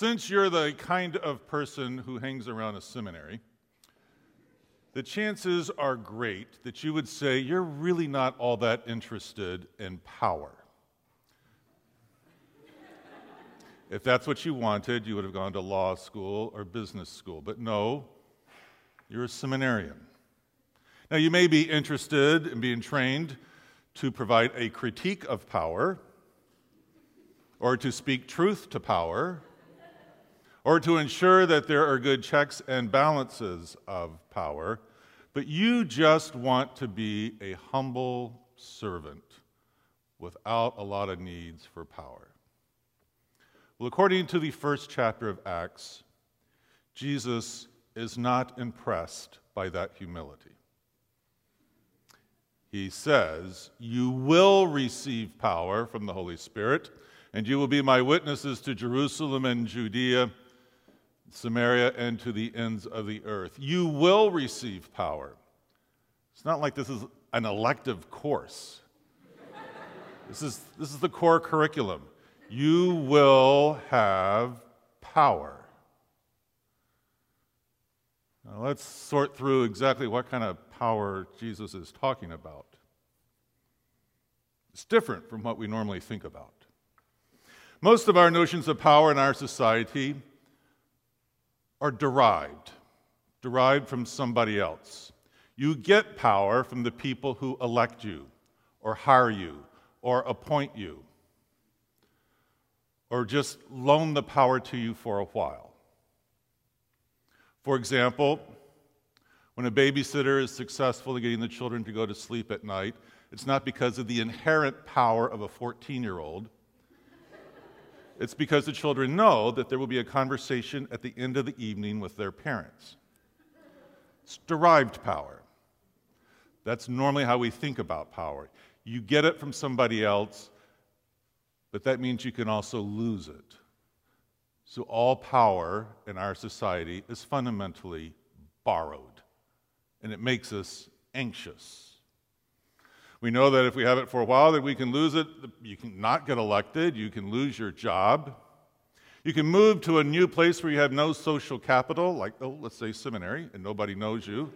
Since you're the kind of person who hangs around a seminary, the chances are great that you would say you're really not all that interested in power. if that's what you wanted, you would have gone to law school or business school. But no, you're a seminarian. Now, you may be interested in being trained to provide a critique of power, or to speak truth to power, or to ensure that there are good checks and balances of power, but you just want to be a humble servant without a lot of needs for power. Well, according to the first chapter of Acts, Jesus is not impressed by that humility. He says, You will receive power from the Holy Spirit, and you will be my witnesses to Jerusalem and Judea Samaria, and to the ends of the earth. You will receive power. It's not like this is an elective course. this, is, this is the core curriculum. You will have power. Now let's sort through exactly what kind of power Jesus is talking about. It's different from what we normally think about. Most of our notions of power in our society are derived, derived from somebody else. You get power from the people who elect you, or hire you, or appoint you, or just loan the power to you for a while. For example, when a babysitter is successful in getting the children to go to sleep at night, it's not because of the inherent power of a 14 year old it's because the children know that there will be a conversation at the end of the evening with their parents. It's derived power. That's normally how we think about power. You get it from somebody else, but that means you can also lose it. So, all power in our society is fundamentally borrowed, and it makes us anxious. We know that if we have it for a while, that we can lose it. You can not get elected. You can lose your job. You can move to a new place where you have no social capital, like, oh, let's say seminary, and nobody knows you.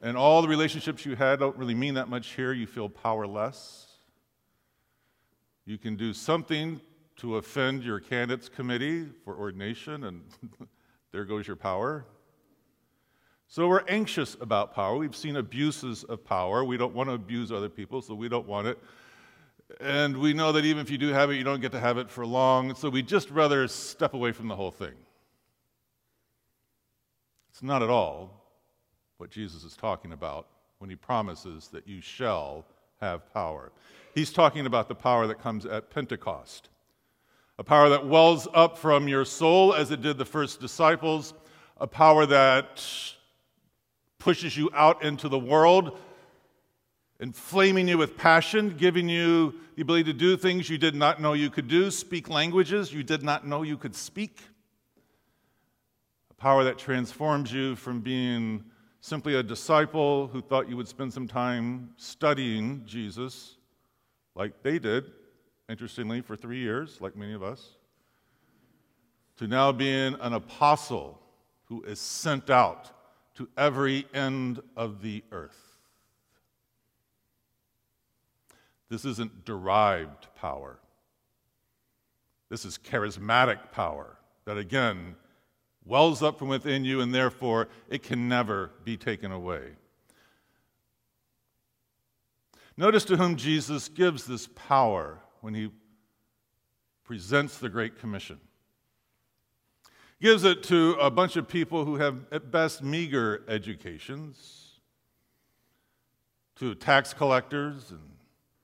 And all the relationships you had don't really mean that much here. You feel powerless. You can do something to offend your candidates committee for ordination, and there goes your power. So we're anxious about power. We've seen abuses of power. We don't want to abuse other people, so we don't want it. And we know that even if you do have it, you don't get to have it for long. So we just rather step away from the whole thing. It's not at all what Jesus is talking about when he promises that you shall have power. He's talking about the power that comes at Pentecost, a power that wells up from your soul as it did the first disciples, a power that pushes you out into the world, inflaming you with passion, giving you the ability to do things you did not know you could do, speak languages you did not know you could speak. A power that transforms you from being simply a disciple who thought you would spend some time studying Jesus, like they did, interestingly, for three years, like many of us, to now being an apostle who is sent out to every end of the earth. This isn't derived power. This is charismatic power that, again, wells up from within you, and therefore it can never be taken away. Notice to whom Jesus gives this power when he presents the Great Commission gives it to a bunch of people who have, at best, meager educations, to tax collectors and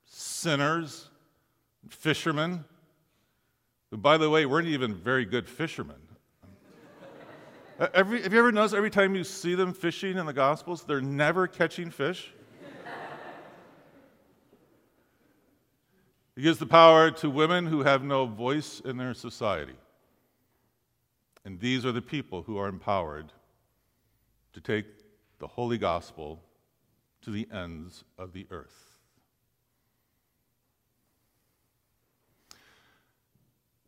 sinners, and fishermen, who, by the way, weren't even very good fishermen. Uh, every, have you ever noticed every time you see them fishing in the Gospels, they're never catching fish? He gives the power to women who have no voice in their society. And these are the people who are empowered to take the holy gospel to the ends of the earth.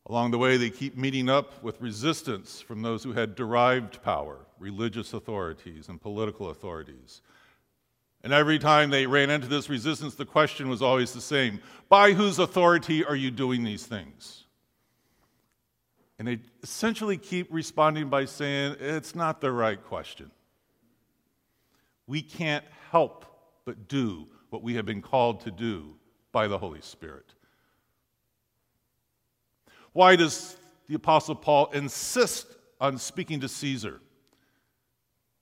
Along the way, they keep meeting up with resistance from those who had derived power, religious authorities and political authorities. And every time they ran into this resistance, the question was always the same By whose authority are you doing these things? And they essentially keep responding by saying, It's not the right question. We can't help but do what we have been called to do by the Holy Spirit. Why does the Apostle Paul insist on speaking to Caesar?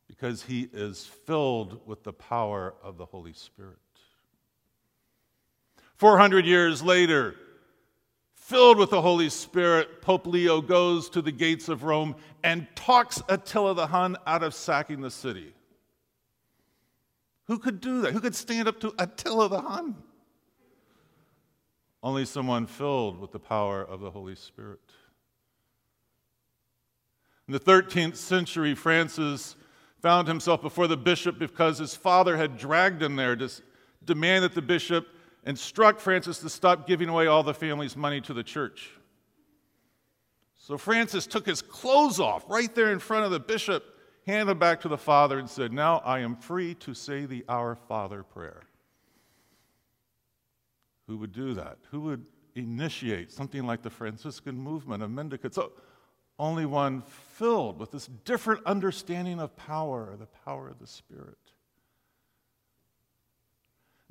Because he is filled with the power of the Holy Spirit. 400 years later, filled with the Holy Spirit, Pope Leo goes to the gates of Rome and talks Attila the Hun out of sacking the city. Who could do that? Who could stand up to Attila the Hun? Only someone filled with the power of the Holy Spirit. In the 13th century, Francis found himself before the bishop because his father had dragged him there to demand that the bishop instruct Francis to stop giving away all the family's money to the church. So Francis took his clothes off right there in front of the bishop, handed them back to the father, and said, Now I am free to say the Our Father prayer who would do that? Who would initiate something like the Franciscan movement of mendicants? So, only one filled with this different understanding of power, the power of the Spirit.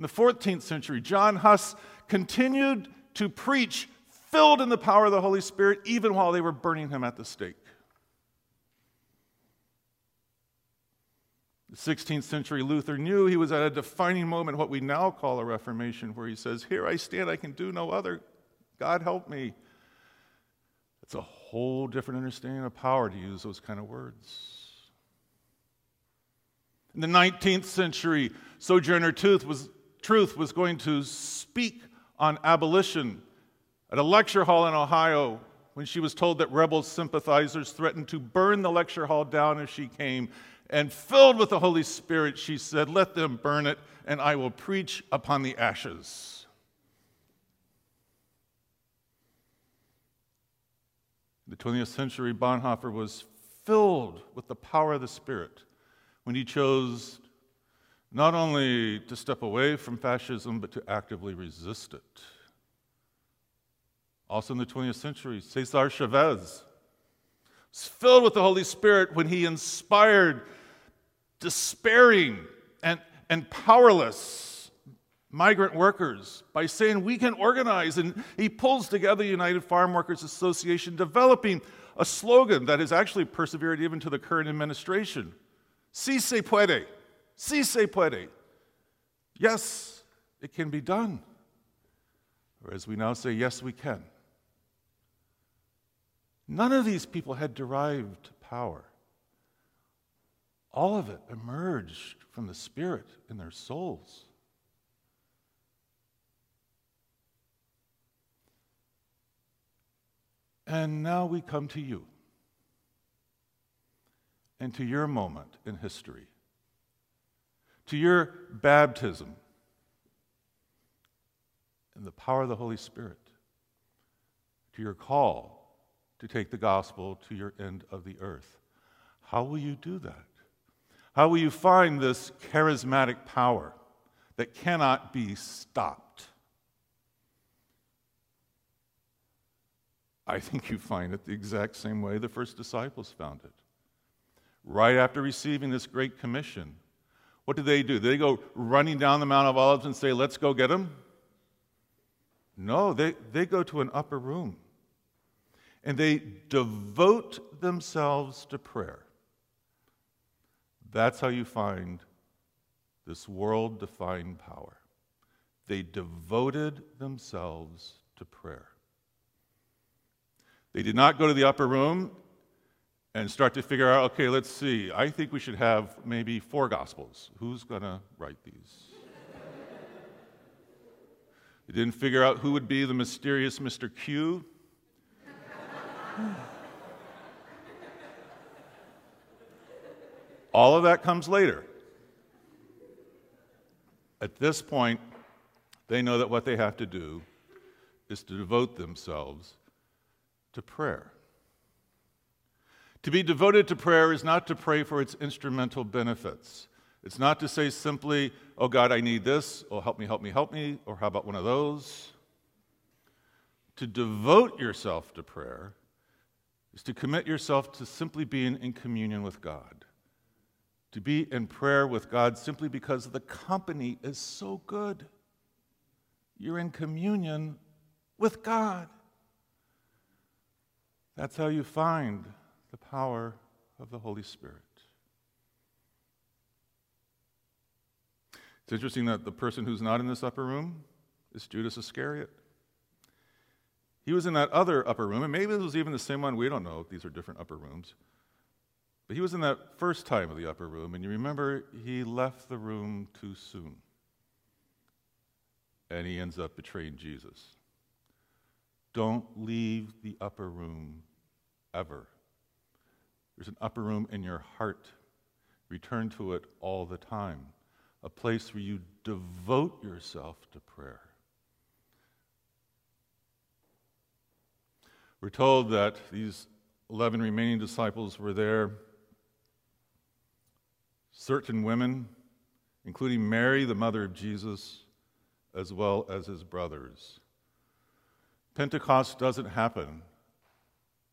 In the 14th century, John Huss continued to preach filled in the power of the Holy Spirit even while they were burning him at the stake. The 16th century Luther knew he was at a defining moment, what we now call a Reformation, where he says, Here I stand, I can do no other. God help me. It's a whole different understanding of power to use those kind of words. In the 19th century, Sojourner Truth was, Truth was going to speak on abolition at a lecture hall in Ohio when she was told that rebel sympathizers threatened to burn the lecture hall down if she came and filled with the Holy Spirit, she said, Let them burn it, and I will preach upon the ashes. The 20th century, Bonhoeffer was filled with the power of the Spirit when he chose not only to step away from fascism, but to actively resist it. Also in the 20th century, Cesar Chavez was filled with the Holy Spirit when he inspired despairing and, and powerless migrant workers by saying we can organize. And he pulls together the United Farm Workers Association, developing a slogan that has actually persevered even to the current administration Si se puede. Si se puede. Yes, it can be done. Or as we now say, yes, we can. None of these people had derived power. All of it emerged from the Spirit in their souls. And now we come to you and to your moment in history, to your baptism in the power of the Holy Spirit, to your call to take the gospel to your end of the earth. How will you do that? How will you find this charismatic power that cannot be stopped? I think you find it the exact same way the first disciples found it. Right after receiving this great commission, what do they do? Did they go running down the Mount of Olives and say, Let's go get him? No, they, they go to an upper room and they devote themselves to prayer. That's how you find this world defying power. They devoted themselves to prayer. They did not go to the upper room and start to figure out okay, let's see, I think we should have maybe four gospels. Who's going to write these? they didn't figure out who would be the mysterious Mr. Q. All of that comes later. At this point, they know that what they have to do is to devote themselves to prayer. To be devoted to prayer is not to pray for its instrumental benefits. It's not to say simply, oh God, I need this, oh help me, help me, help me, or how about one of those? To devote yourself to prayer is to commit yourself to simply being in communion with God. To be in prayer with God simply because the company is so good. You're in communion with God. That's how you find the power of the Holy Spirit. It's interesting that the person who's not in this upper room is Judas Iscariot. He was in that other upper room, and maybe this was even the same one. We don't know. These are different upper rooms. But he was in that first time of the upper room, and you remember he left the room too soon. And he ends up betraying Jesus. Don't leave the upper room ever. There's an upper room in your heart. Return to it all the time, a place where you devote yourself to prayer. We're told that these 11 remaining disciples were there. Certain women, including Mary, the mother of Jesus, as well as his brothers. Pentecost doesn't happen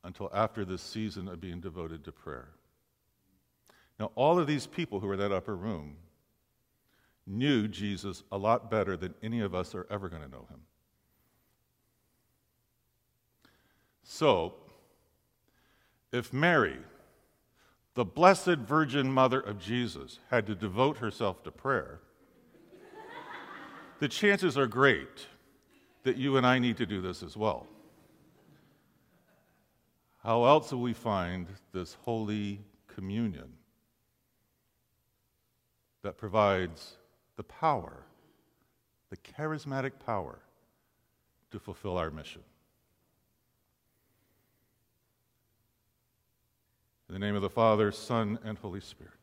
until after this season of being devoted to prayer. Now, all of these people who were in that upper room knew Jesus a lot better than any of us are ever going to know him. So, if Mary, the Blessed Virgin Mother of Jesus, had to devote herself to prayer, the chances are great that you and I need to do this as well. How else will we find this holy communion that provides the power, the charismatic power to fulfill our mission? In the name of the Father, Son, and Holy Spirit.